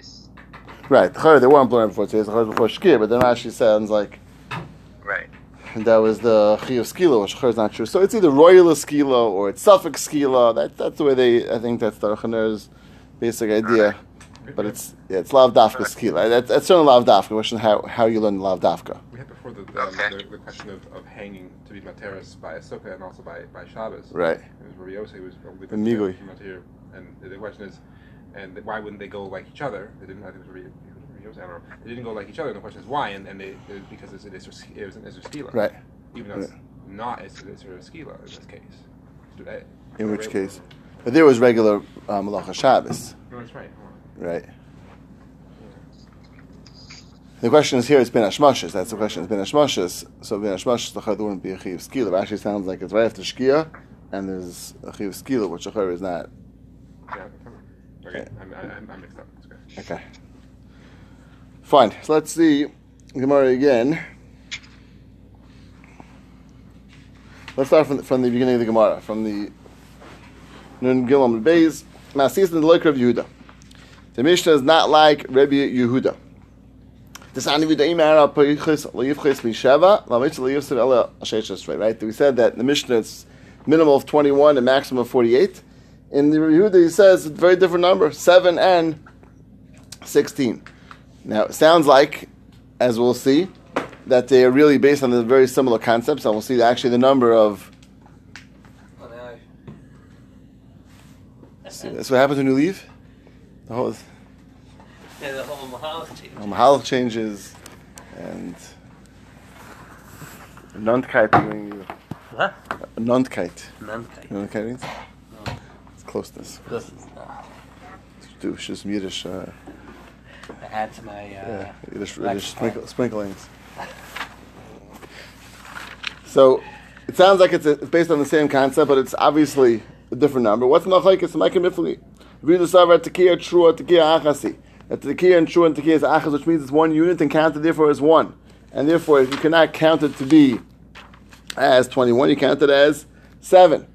today's. Right, they weren't blowing before today's before Shkir, but then Rashi sounds like Right. And that was the Chiyuv Skila, which is not true. So it's either Royal Skila or it's Suffolk Skila. That, that's the way they, I think that's the Chaner's basic idea. But it's yeah, it's Lav Dafka Skila. That, that's certainly Lav Dafka. Question how, how you learn Lav Dafka. We had before the, um, Okay. the, the question of, of hanging to be materis by a sukkah and also by, by Shabbos. Right. It was Rabbi Yossi was probably And Migui. from here, and the question is, and why wouldn't they go like each other? They didn't. I think it was I don't know. They didn't go like each other. And the question is why? And, and they it, because it's an it was an Skila. Right. Even though it's not Isser, Isser Skila in this case. Today. In which case, but there was regular um, Malacha Shabbos. No, that's right. Right. The question is here, it's Ben Hashmashis. That's the question. It's Ben Hashmashis. So Ben Hashmashis, the Chad wouldn't be a Chiv Skila. It actually sounds like it's right after Shkia, and there's a Chiv Skila, which the is not. Yeah. Okay. I'm, I'm, I'm mixed up. That's. Okay. Fine. So let's see Gemara again. Let's start from the, from the beginning of the Gemara, from the Nun Gilom Beis. Masis and the Loiker of Yehuda. The Mishnah is not like Rabbi Yehuda. This Anivida Peichis Leivchis Misheva Lamich Leivsiv Ela Asheshas right? We said that the Mishnah is minimal of twenty one and maximum of forty eight. In the Yehuda, he says a very different number, seven and sixteen. Now it sounds like, as we'll see, that they are really based on the very similar concepts, and we'll see actually the number of. See, that's what happens when you leave. The whole Yeah, the whole Mahal change. um, halach changes, and Nundkeit doing you. What? Nundkeit. Nunkai. You know what Nundkeit means? It's closeness. This Do just some Yiddish, uh, add to my uh, yeah, Yiddish. Yiddish sprinkle, sprinklings. So it sounds like it's, a, it's based on the same concept, but it's obviously a different number. What's the machlekes? Ma'akim mifli. Read the savar tekiya trua tekiya achasi. That tekiya and trua and tekiya is achas, which means it's one unit and counted therefore as one. And therefore, if you cannot count it to be as 21, you count it as 7.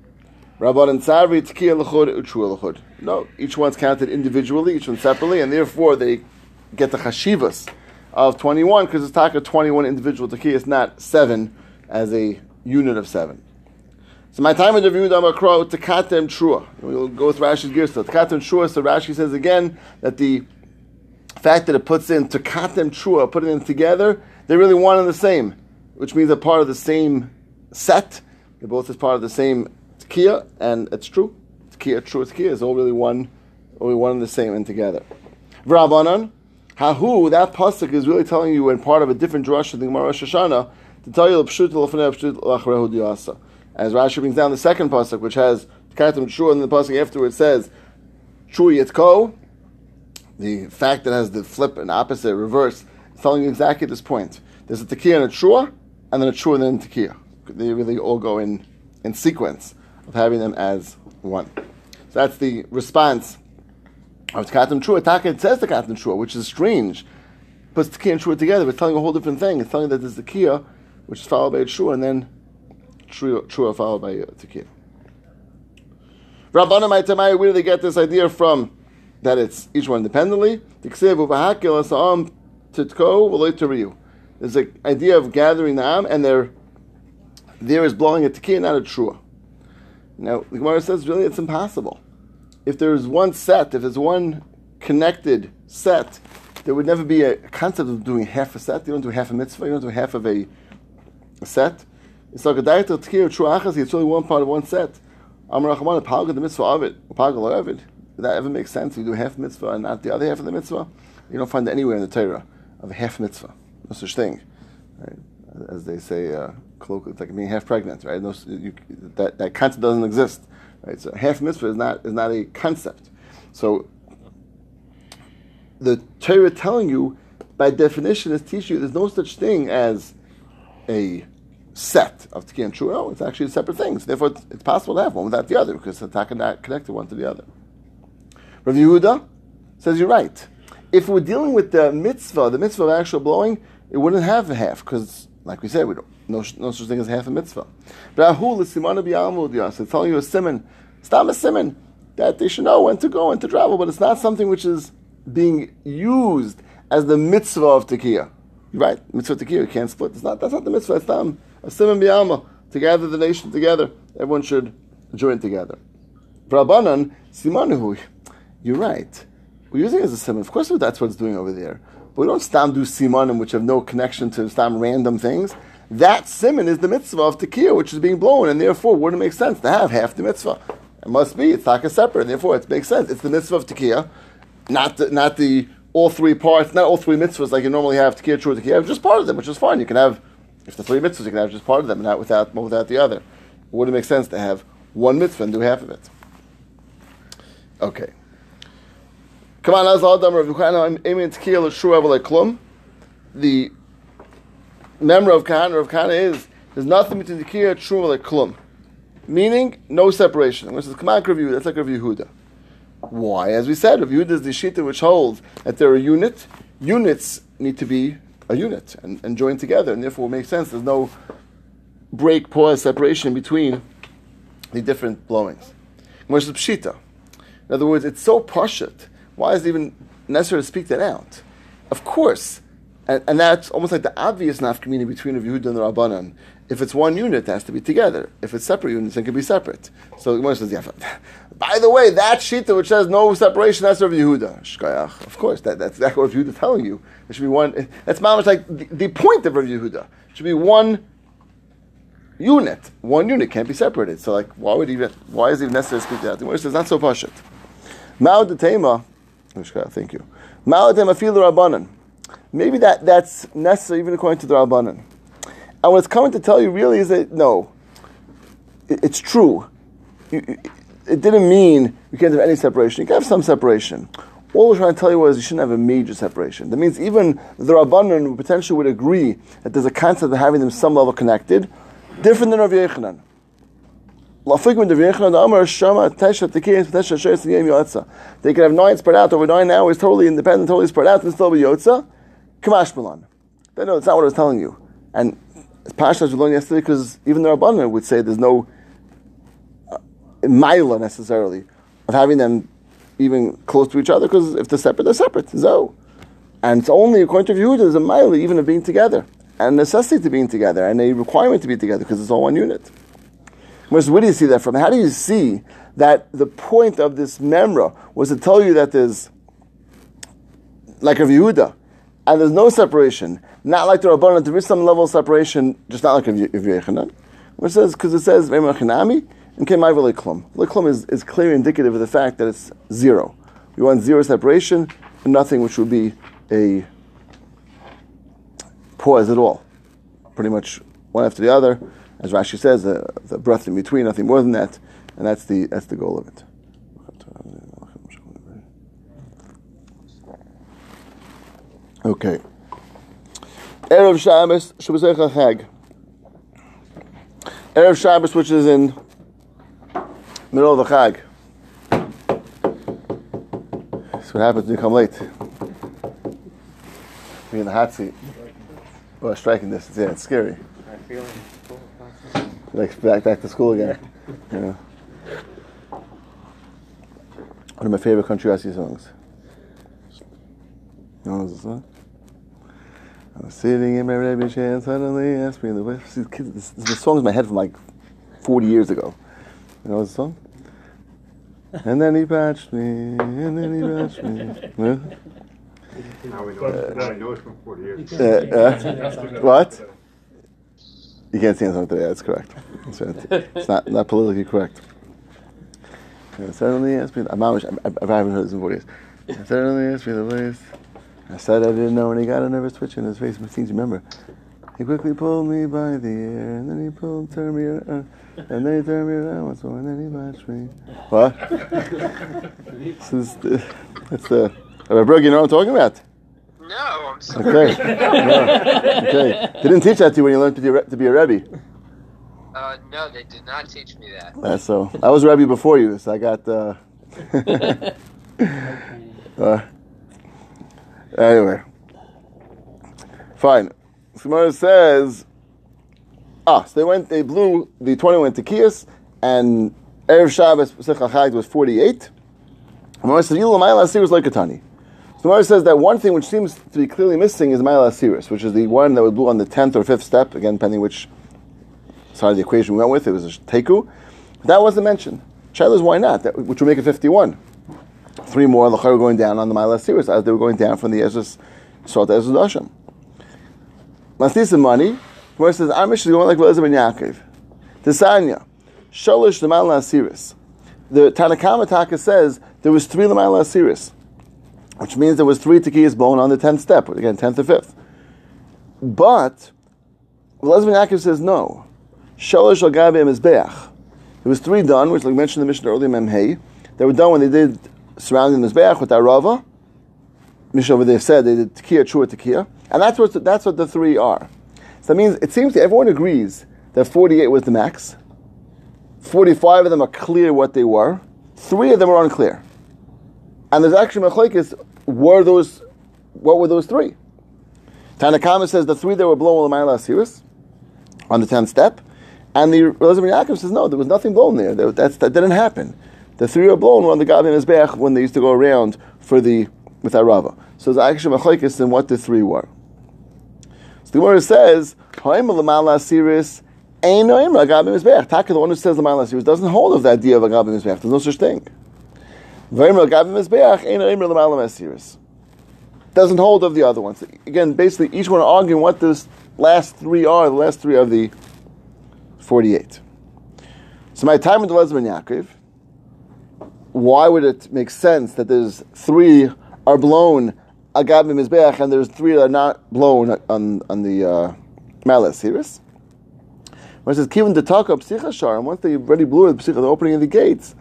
No, each one's counted individually, each one separately, and therefore they get the chashivas of 21 because it's taka 21 individual Tekiya, it's not 7 as a unit of 7. So my time of the review, Damakro, Tekatem Trua. We'll go with Rashi's gear still. Tekatem Trua, so Rashi says again that the fact that it puts in Tekatem Trua, putting them together, they're really one and the same, which means they're part of the same set. They're both as part of the same Tekiya, and it's true. Tekiya, true Tekiya is all really one, only one and the same and together. V'Rabbanan, Hahu, that pasuk is really telling you in part of a different drush of the Gemara Rosh Hashanah to tell you l'pshut l'fnei pshut l'achrehu diasa. As Rashi brings down the second pasuk, which has Tekatem Trua, and the pasuk afterwards says True Yitko, the fact that has the flip and opposite reverse, is telling you exactly this point. There's a tekiah and a trua, and then a trua and then a tekiah. They really all go in, in sequence of having them as one. So that's the response of tekatim trua. Taka it says tekatim trua, which is strange. Puts tekiah and trua together, but it's telling a whole different thing. It's telling that there's tekiah, which is followed by a trua, and then trua, followed by uh, a tekiah. Rabbanim Aitamai, where do they get this idea from? That it's each one independently. There's an idea of gathering the am, and they're there is blowing a tekiah, not a trua. Now the Gemara says really it's impossible. If there's one set, if there's one connected set, there would never be a concept of doing half a set. You don't do half a mitzvah. You don't do half of a, a set. It's like a director tekiah trua achas. It's only one part of one set. Amar Rachman, Palga the mitzvah of it, Palga of it. Does that ever make sense? You do half mitzvah and not the other half of the mitzvah? You don't find it anywhere in the Torah of a half mitzvah. No such thing. Right? As they say, uh, it's like being half pregnant, right? No, you, that, that concept doesn't exist. Right? So half mitzvah is not, is not a concept. So the Torah telling you, by definition, is teaching you there's no such thing as a set of Tiki and. It's actually separate things. Therefore, it's, it's possible to have one without the other because the Taka not connected one to the other. Rav Yehuda says you're right. If we're dealing with the mitzvah, the mitzvah of actual blowing, it wouldn't have a half because, like we said, we don't, no, no such thing as half a mitzvah. But Rahul is simana b'yamud It's telling you a simon, stam a simon, that they should know when to go and to travel, but it's not something which is being used as the mitzvah of tekiah. Right, mitzvah tekiah, you can't split. It's not, that's not the mitzvah, it's tam. A simon biyama, to gather the nation together. Everyone should join together. Rabbanan, simanuhu. You're right. We're using it as a simon. Of course, that's what it's doing over there. But we don't stam do simanim, which have no connection to stam random things. That simon is the mitzvah of tekiah, which is being blown, and therefore, wouldn't make sense to have half the mitzvah? It must be. It's taka separate, therefore, it makes sense. It's the mitzvah of tekiah, not the, not the all three parts, not all three mitzvahs like you normally have tekiah, true tekiah, just part of them, which is fine. You can have, if the three mitzvahs, you can have just part of them, not without, without the other. It wouldn't make sense to have one mitzvah and do half of it. Okay. On, the member of Kahana of Kahana is there's nothing between the Kiyah, Truma, Klum. Meaning, no separation. Which is Kamak review, that's like Rav Yehuda. Why? As we said, Rav Yehuda is the Shita which holds that they're a unit. Units need to be a unit and, and join together, and therefore it makes sense. There's no break, pause, separation between the different blowings. Which is Pshita. In other words, it's so pashut. Why is it even necessary to speak that out? Of course, and, and that's almost like the obvious nafkamina between Rav Yehuda and the Rabbanan. If it's one unit, it has to be together. If it's separate units, it can be separate. So the says, yeah, by the way, that shita which says no separation, that's Rav Yehuda. Shkayach. Of course, that, that's exactly what Rav Yehuda is telling you. It should be one, that's much like the, the point of Rav Yehuda. It should be one unit. One unit can't be separated. So like, why would even, why is it even necessary to speak that? The says, not so pashut. Ma'od Tema, thank you. Ma'od Tema filu Rabbanan. Maybe that, that's necessary even according to the Rabbanan. And what it's coming to tell you really is that no, it, it's true. You, it didn't mean you can't have any separation. You can have some separation. All we're trying to tell you was you shouldn't have a major separation. That means even the Rabbanan potentially would agree that there's a concept of having them some level connected, different than Rav Yechanan. They could have nine spread out over nine hours, totally independent, totally spread out, and still be Yotza. Kamash Milan. No, it's not what I was telling you. And Pasha as we learned yesterday, because even the Rabbanan would say there's no uh, mila necessarily of having them even close to each other, because if they're separate, they're separate. So, and it's only according to Yehuda there's a mila even of being together, and necessity to being together, and a requirement to be together because it's all one unit. Where do you see that from? How do you see that the point of this memra was to tell you that there's like a Yehuda, and there's no separation, not like the Rabbanan, there is some level of separation, just not like a Yechanan, which says, because it says, Vemachinami, and Kemai Veliklum. Liklum is, is clearly indicative of the fact that it's zero. We want zero separation, and nothing which would be a pause at all. Pretty much one after the other, as Rashi says, the, the breath in between, nothing more than that, and that's the, that's the goal of it. Okay. Erev Shabbos, Shabbasecha Chag. Erev Shabbos, which is in middle of the Chag. That's what happens when you come late. Be in the hot seat. Or striking distance, yeah, it's scary. Like back back to school again. Yeah. One of my favorite country Rossi songs. You know the song? I was sitting in my Rebbe chair and suddenly asked me the way. This, this song is in my head from like 40 years ago. You know the song? And then he patched me, and then he patched me. Yeah? Now we know, it- now we know it's from 40 years. Uh, uh, what? You can't sing a song today. That's correct. That's right. It's not, not politically correct. Yeah, suddenly asked me. I'm, I, I haven't heard this in 40 years. Asked me the ways. I said I didn't know, and he got a nervous twitch in his face. But things remember. He quickly pulled me by the ear, and then he pulled, turned me around, and then he turned me around once more, and then he matched me. What? this is the, that's the. Uh, Brooke, you know what I'm talking about? No, I'm sorry. Okay. No. Okay. They didn't teach that to you when you learned to be a, to be a Rebbe. Uh, no, they did not teach me that. Uh, so I was a Rebbe before you, so I got. Uh, uh, anyway, fine. Gemara says, ah, so they went, they blew the twenty went to Kias, and erev Shabbos Pesach Chag was forty eight. Gemara says, Yilu Ma'ila Asir was like a tani. The Gemara says that one thing which seems to be clearly missing is Ma'ala Asiris, which is the one that would do on the tenth or fifth step. Again, depending which side of the equation we went with, it was a teku. That wasn't mentioned. Shaila why not? That, which would make it fifty-one. Three more lachar were going down on the Ma'ala Asiris as they were going down from the Ezra's Salt Ezra's Dasham. Masnisa money. Gemara says Amish is going like Elazar ben Yaakov. Tisanya, Sholish the Ma'ala Asiris. The Tanakama Taka says there was three Lamaila Asiris which means there was three tekiyas blown on the tenth step, again, tenth to fifth. But Lezben Yaakov says no. Shalosh al Gabi Mizbeach. There was three done, which like mentioned in the mission earlier, Memhei. They were done when they did surrounding the Mizbeach with Arava. Mishnah over there said they did tekiya, trua tekiya. And that's what, that's what the three are. So that means it seems that everyone agrees that 48 was the max. 45 of them are clear what they were. Three of them are unclear. And there's actually machlekes. Were those? What were those three? Tanakama says the three that were blown were the Asiris on the tenth step, and the Elazar Yaakov says no, there was nothing blown there. That, didn't happen. The three were blown were on the Gabi Mizbech when they used to go around for the with Arava. So there's actually machlekes in what the three were. So the Gemara says, "Ha'im Asiris." Gabi Mizbech. Taka, the one who says the Ma'ala Asiris, doesn't hold of that idea of a Gabi Mizbech. There's no such thing. Doesn't hold of the other ones. Again, basically, each one arguing what those last three are, the last three of the 48. So my time with the Lesman Yaakov, why would it make sense that there's three are blown Agab Mizbeach and there's three that are not blown on, on the uh, Malas Hiris? When it says, Kivin the talk of Psichashar, and once they already blew it, the opening of the gates,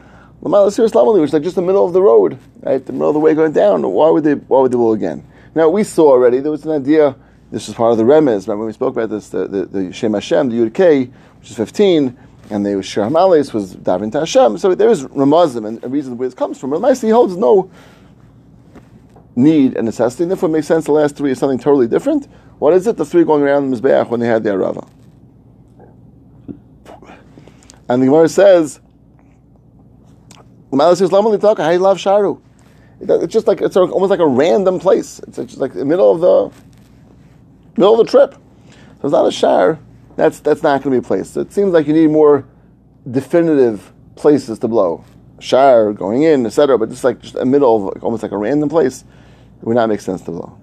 which is like just the middle of the road, right? The middle of the way going down. Why would they? Why would they blow again? Now we saw already there was an idea. This is part of the remez. Remember when we spoke about this, the the, the Shem Hashem, the Yud which is fifteen, and the Shir Hamalis was Davin to Hashem. So there is ramazim and a reason where it comes from. Ramaisi holds no need and necessity. And therefore, it makes sense. The last three is something totally different. What is it? The three going around the mizbeach when they had their rava. And the Gemara says It's just like it's almost like a random place. It's just like the middle of the middle of the trip. So it's not a shar. That's that's not going to be a place. So it seems like you need more definitive places to blow. Shar going in, etc. But just like just a middle of almost like a random place, it would not make sense to blow.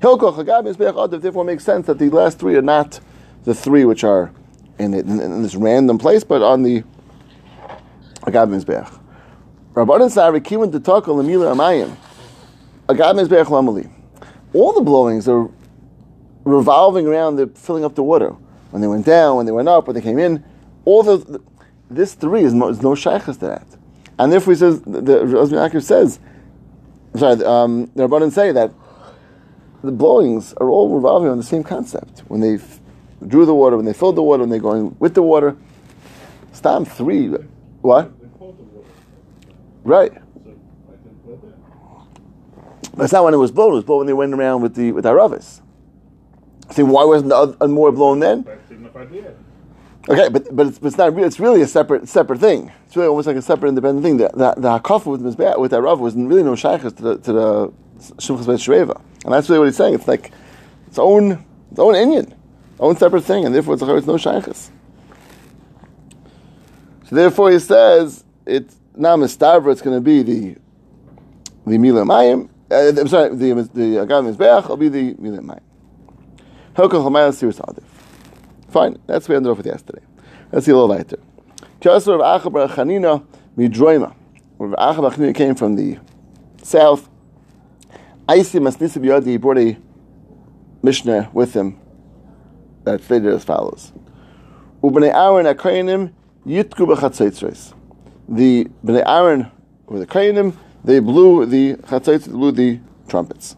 Therefore, it makes sense that the last three are not the three which are in, in, in this random place, but on the Agab Mizbeach. Rabbanan Sari Kiwan to talk on the Mila Amayim. Agab Mizbeach Lamali. All the blowings are revolving around the filling up the water. When they went down, when they went up, when they came in, all the, this three is no, is no to that. And therefore he says, the, the Akir says, sorry, um, the Rabbanan say that the blowings are all revolving on the same concept. When they f- drew the water, when they filled the water, when they're going with the water. Stam three. What? Right. That's not when it was blown. It was blown when they went around with the with Aravis. See, why wasn't the more blown then? Okay, but but it's, but it's not. It's really a separate separate thing. It's really almost like a separate independent thing. The the, the hakafa with Mizbeach, with Arav was really no shaykhs to the to the Shreva, and that's really what he's saying. It's like its own its own Indian, own separate thing, and therefore it's, it's no shaykhs. So therefore he says it's now Mistavra, it's going to be the the Mila Mayim. Uh, I'm sorry, the the Agam Mizbeach will be the Mila Mayim. Hilkach Hamayel Sirus Adif. Fine, that's what we ended off with yesterday. Let's see a little later. Kasser of Acha bar Chanina Midroima. Acha bar Chanina came from the south. Aisi Masnisa Biyadi, he brought a Mishnah with him that stated as follows. Ubnei Aaron Akainim Yitku B'chatzaitzreis the Bnei Aaron or the Kainim, they blew the chatzayt, blew the trumpets.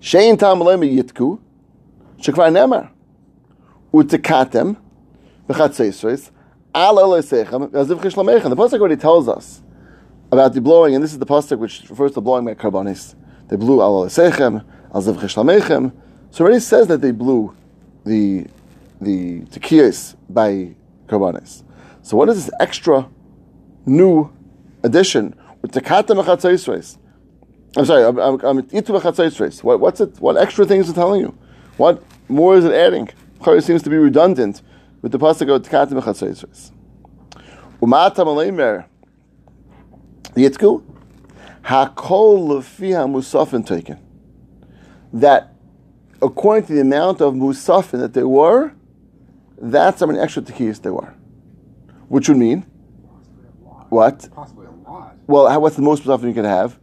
Shein tam yitku, shekvar nemar, utekatem, v'chatzayis, al eloisechem, v'aziv chislamechem. The pasuk already tells us about the blowing, and this is the pasuk which refers to blowing by karbonis. They blew al eloisechem, al ziv chislamechem. So it already says that they blew the the tekiyas by karbonis. So what is this extra new addition with the kata mechatzayisreis? I'm sorry. I'm, I'm, itu What what's it? What extra things is telling you? What more is it adding? It seems to be redundant with the pasuk of tkatim b'chatzos Umata maleimer yitzku hakol lefi musafin taken. That according to the amount of musafin that there were, that's how many extra tekiyas there were. Which would mean what? Possibly a lot. Well, how, what's the most musafin you could have?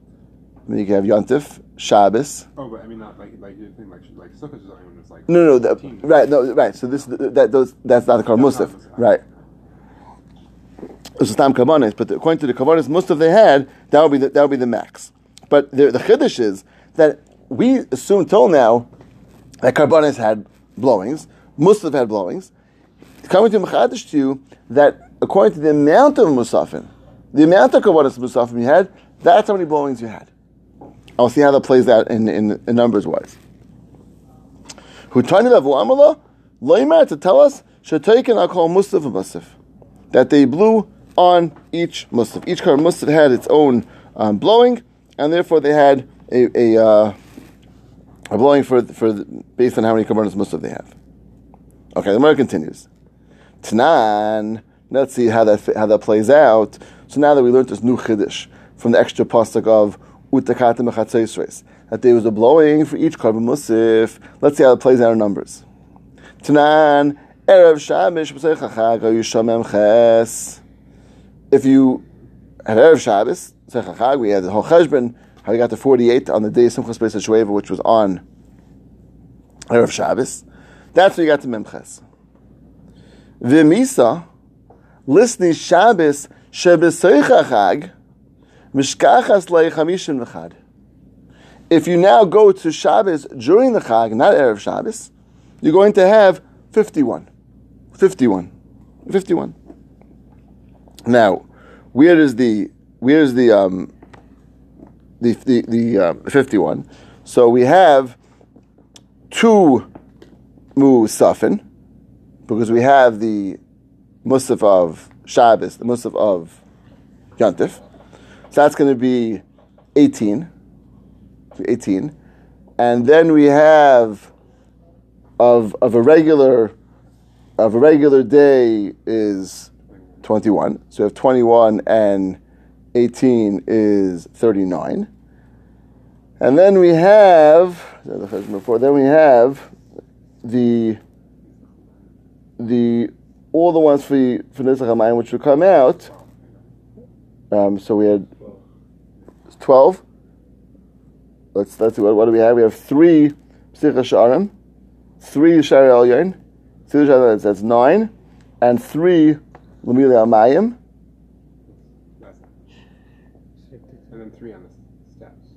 I mean, you could have Yontif, Shabbos. Oh, but I mean, not like like you think like like Sukkot is only when it's like No, no, 15. right, no, right. So this that those that's not the Kar Musaf, right? It's Stam Kavanis, but according to the Kavanis, of they had that would be the, that would be the max. But the, the chiddush is that we assume till now that Karbanis had blowings, Musaf had blowings. Coming to Mechadish to you that according to the amount of Musafin, the amount of Kavanis Musafin you had, that's how many blowings you had. I'll see how that plays out in, in, in numbers wise. Who tiny level amala loymar to tell us shataken call musaf musaf that they blew on each musaf. Each car musaf had its own um, blowing, and therefore they had a a, uh, a blowing for for based on how many kabbanas musaf they have. Okay, the Gemara continues. Tanan. Let's see how that how that plays out. So now that we learned this new chiddush from the extra pasuk of utakatim mechatzesres, that there was a blowing for each carbon musif. Let's see how it plays out in numbers. Tanan erev shamish yishamem ches. If you had erev Shabbos, we had the whole cheshbon. How we got to forty-eight on the day of Simchas Beis Shuvah, which was on erev Shabbos. That's when you got to memches. V'misa lisni Shabbos shebeseichachag mishkachas leichamishim v'chad. If you now go to Shabbos during the Chag, not Erev Shabbos, you're going to have 51. 51. 51. Now, where is the, where is the, um, the, the, the um, 51? So we have two Musafin, because we have the Musaf of Shabbos, the Musaf of Yantif. So that's going to be 18. 18. And then we have of of a regular of a regular day is 21. So we have 21 and 18 is 39. And then we have before then we have the the all the ones for for Nizach HaMayim which will come out. Um, so we had 12. Let's let's see what, what do we have? We have three Psicha Sharim, three Shari three Shari that's, nine, and three Lamili Amayim. and then three on the steps.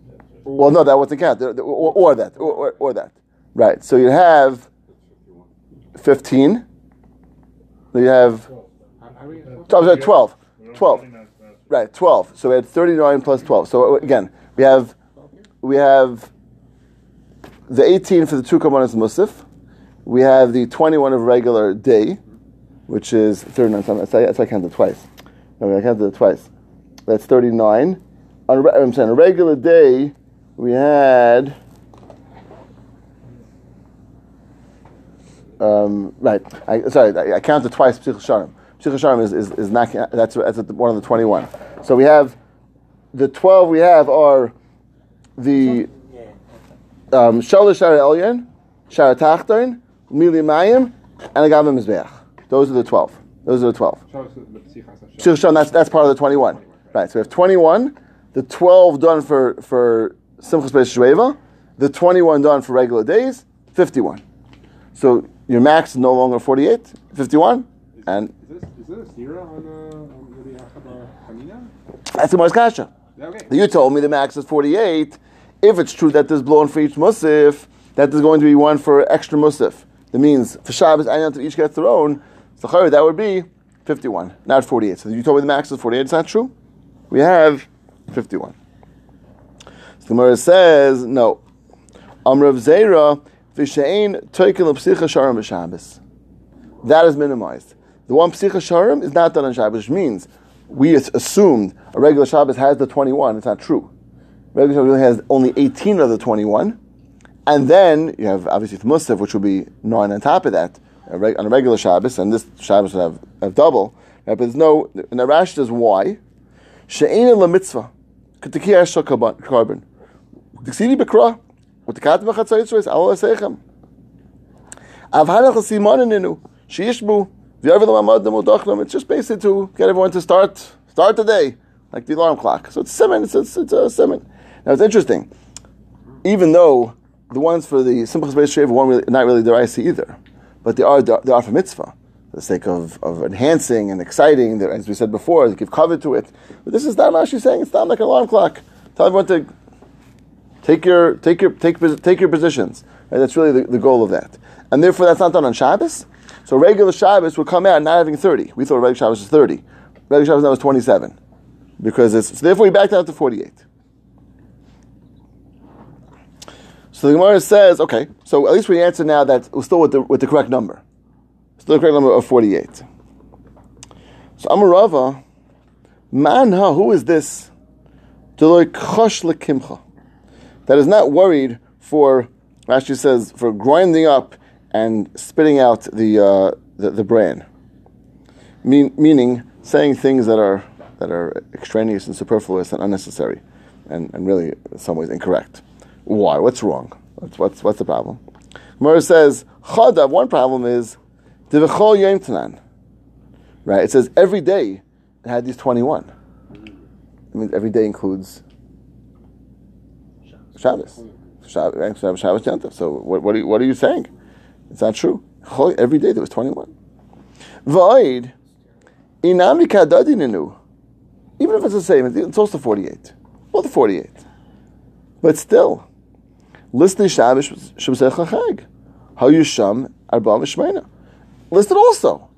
Well, no, that wasn't count. The- the- Or, or that, or, or, or that. Right. So you have fifteen. You have How, how are we? I'm sorry, 12. 12. Right, 12. So we had 39 plus 12. So uh, again, we have we have the 18 for the two components of Musaf. We have the 21 of regular day, which is 39. So I, so I counted twice. No, I counted it twice. That's 39. On I'm saying a regular day, we had. Um, right. I, sorry, I, I counted twice Psicha Sharim. Psicha Sharim is, is, is not, that's, that's one of the 21. So we have, the 12 we have are the um, Shalosh Shara Elyon, Shara Tachton, Mili Mayim, and Agav Mizbeach. Those are the 12. Those are the 12. Show us the Psichas Sharim, that's, that's part of the 21. Right, so we have 21, the 12 done for, for Simchas Beis Shveva, the 21 done for regular days, 51. So your max is no longer 48, 51, and Is this is this a zero on uh, on the Hanina? that's the Mars Kasha. Okay. You told me the max is 48. If it's true that there's blown for each Musaf, that there's going to be one for extra Musaf. That means for Shabbos and Yom each gets their own. So that would be 51, not 48. So you told me the max is 48. It's not true. We have 51. So the Gemara says, no. Amrav Zera, That is minimized. The one Psicha Sharim is not done on Shabbos, which means we assumed a regular Shabbos has the 21. It's not true. Regular Shabbos has only 18 of the 21. And then you have obviously the Musaf, which will be nine on top of that on a regular Shabbos, and this Shabbos would have, have double. Right? But there's no, and the Rashi says why. She'ena la mitzvah, k'teki ashal carbon. Yitzrois, alo esechem. Avhanach l'simoneninu, she'ishbu, v'yarvi l'mamad l'mudachlam. It's just basically to get everyone to start, start the day, like the alarm clock. So it's seven, it's, it's, it's a seven. Now it's interesting, even though the ones for the simple space shave weren't really, not really deraisa either, but they are they are for mitzvah, for the sake of, of enhancing and exciting. As we said before, give cover to it. But this is not actually saying it's not like an alarm clock. Tell everyone to take your take your take take your positions. Right? That's really the, the goal of that, and therefore that's not done on Shabbos. So regular Shabbos would come out not having thirty. We thought regular Shabbos was thirty. Regular Shabbos now is twenty-seven, because it's so therefore we back down to forty-eight. So the Gemara says, okay, so at least we answer now that we're still with the, with the correct number. Still the correct number of 48. So Amarava, Manha, who is this? That is not worried for, Rashi says, for grinding up and spitting out the, uh, the, the bran. Mean, meaning saying things that are, that are extraneous and superfluous and unnecessary and, and really in some ways incorrect. Why? What's wrong? What's, what's, what's the problem? Gemara says, Chada, one problem is, Divachol Yom Tanan. Right? It says every day it had these 21. It means every day includes Shabbos. Shabbos, Shabbos, Yom So what, what, are you, what are you saying? It's not true. Every day there was 21. Void, Inami Kadadininu. Even if it's the same, it's also 48. Well, the 48. But still, Listen Shabbos Shabbat Chag. Hayusham Arba Mishmeina. Listed also.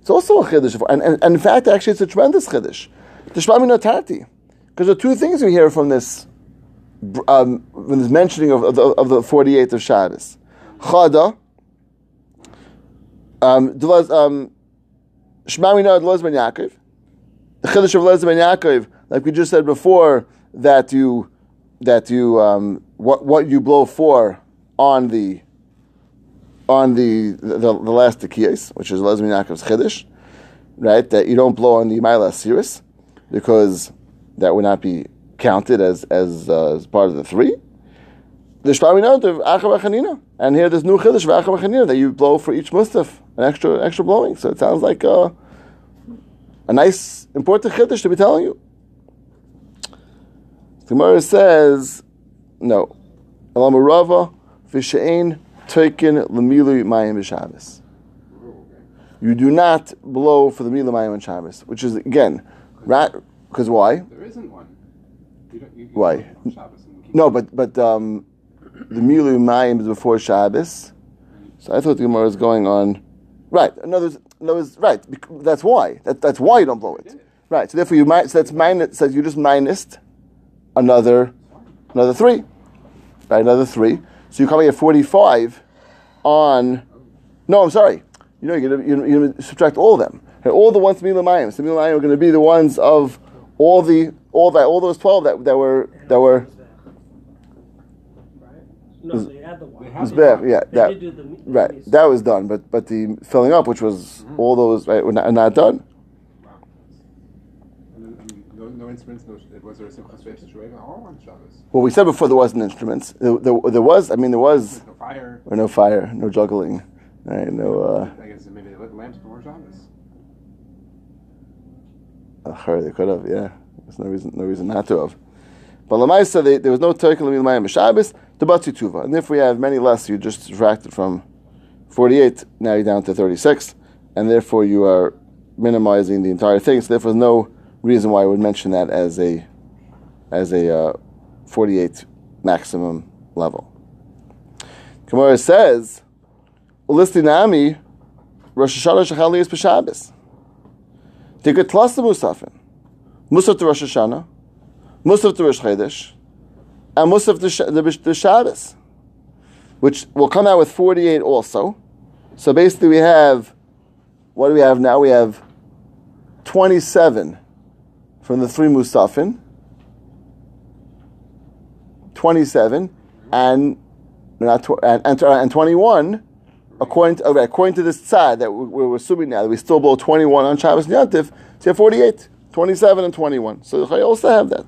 It's also a chiddush, and, and, and in fact, actually, it's a tremendous chiddush. The Shmami Tarti, because there are two things we hear from this, um, from this mentioning of, of, the, of the forty-eight of Shabbos. Chada. Um, um, Shmami Nod Loz Ben Yaakov. The chiddush of Loz Ben Yaakov, like we just said before, that you that you um, what what you blow for on the on the the, the last tekiyas, which is Lezmi Yaakov's chiddush, right? That you don't blow on the Maila Siris because that would not be counted as as, uh, as part of the three. The note of Achavachanina, and here there's new chiddush of Achavachanina that you blow for each mustaf, an extra extra blowing. So it sounds like uh, a nice important chiddush to be telling you. The Gemara says, no. Alamarava v'she'ein toikin l'milu mayim b'Shabbos. You do not blow for the milu mayim on Shabbos, which is again, right? Because why? There isn't one. You you, you why? No, but but um, the milu mayim is before Shabbos. So I thought the Gemara was going on. Right. In other words, in other words right. That's why. That, that's why you don't blow it. Right. So therefore, you might. So that's minus. So you just minused another another three, right? Another three. So you're coming at forty-five on. No, I'm sorry. You know, you're going to, you're going to subtract all of them. All the ones milamayim. So milamayim are going to be the ones of all the all that all those twelve that that were that were. Right? No, they had the wine. one. yeah, that, the, right. That was done, but but the filling up, which was all those, right, were not, not done. no instruments, no, was there a Simchas Shuvah all on Shabbos? Well, we said before there wasn't instruments. There, there, there was, I mean, there was. No fire. Or no fire, no juggling. Right, no. Uh, I guess maybe they lit lamps before Shabbos. They could have, yeah. There's no reason, no reason not to have. But Lamaisa, there was no Turkey Mayim Shabbos, the Batzi Tuva. And if we have many less, you just subtracted from 48, now you're down to 36, and therefore you are minimizing the entire thing. So therefore, no reason why I would mention that as a as a uh, 48 maximum level. Gemara says, "Ulistinami Rosh Hashanah shachali is b'Shabbos. Take a tlas the musafin, musaf to Rosh Hashanah, musaf to Rosh Chodesh, and musaf to the, the Shabbos, which will come out with 48 also. So basically, we have what do we have now? We have 27 from the three Musafin. 27 and not tw- and, and, and 21 according to, okay, according to this tzad that we- we're assuming now that we still blow 21 on Shabbos and Yantif, so you have 48, 27 and 21. So I also have that.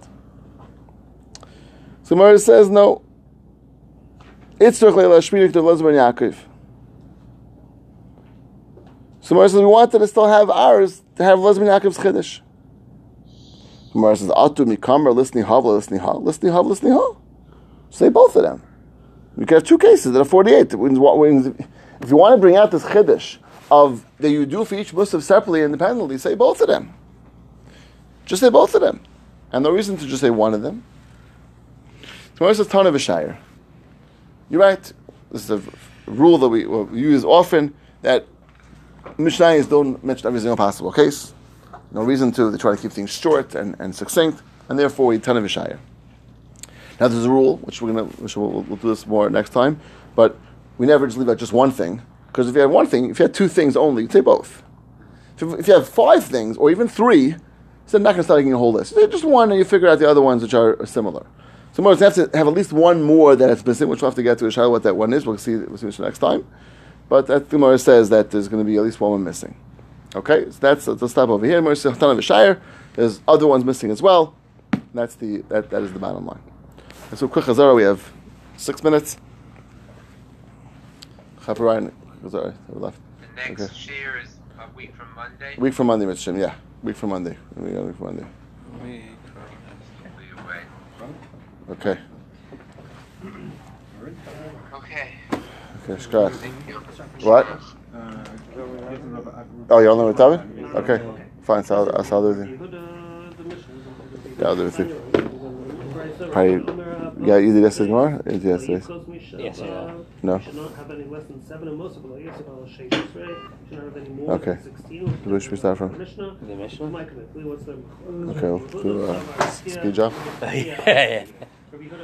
So Mara says no. It's. So Mara says we wanted to still have ours to have Lezben Yaakov's Chiddush. Gemara says, Atu mikamer listening havla listening ha listening hav listening ha. Say both of them. We can have two cases that are forty-eight. If you want to bring out this chiddush of that you do for each musaf separately and independently, say both of them. Just say both of them, and no reason to just say one of them. Gemara says, a shire. You're right. This is a rule that we, well, we use often that Mishnayos don't mention every single possible case. No reason to. They try to keep things short and, and succinct, and therefore we ton of a shire. Now there's a rule, which we're gonna, which we'll, we'll do this more next time, but we never just leave out just one thing, because if you have one thing, if you have two things only, you'd say both. If you, have five things, or even three, so I'm not going to start making a whole list. Just one, and you figure out the other ones which are, similar. So more, you have to have at least one more that is missing, which we'll have to get to Ishaya what that one is. We'll see, we'll next time. But that Gemara says that there's going to be at least one missing. Okay, so that's the stop over here. Gemara says. There's other ones missing as well. That's the that, that is the bottom line. And so quick Chazara, we have six minutes. Chaparine, Chazara, left. The next Okay. shear is a week from Monday. Week from Monday, Mr. Shem. Yeah, week from Monday. We got week from Monday. We'll. Okay. Okay. Okay, Shkrat. Thank you. What? Uh, oh, you're on the Tavi? Okay, fine. So I'll, so I'll do it. with you. Yeah, I'll do it with you. Probably, yeah, you did yesterday tomorrow? Yes, yesterday. Yes, yeah. No. Should not have any less than seven and most of it. Yes, about Should not have any more Okay. than sixteen. Where should we start from? Mishnah. The Mishnah? Mike, what's the? Okay, we'll do uh, speed job. yeah, yeah.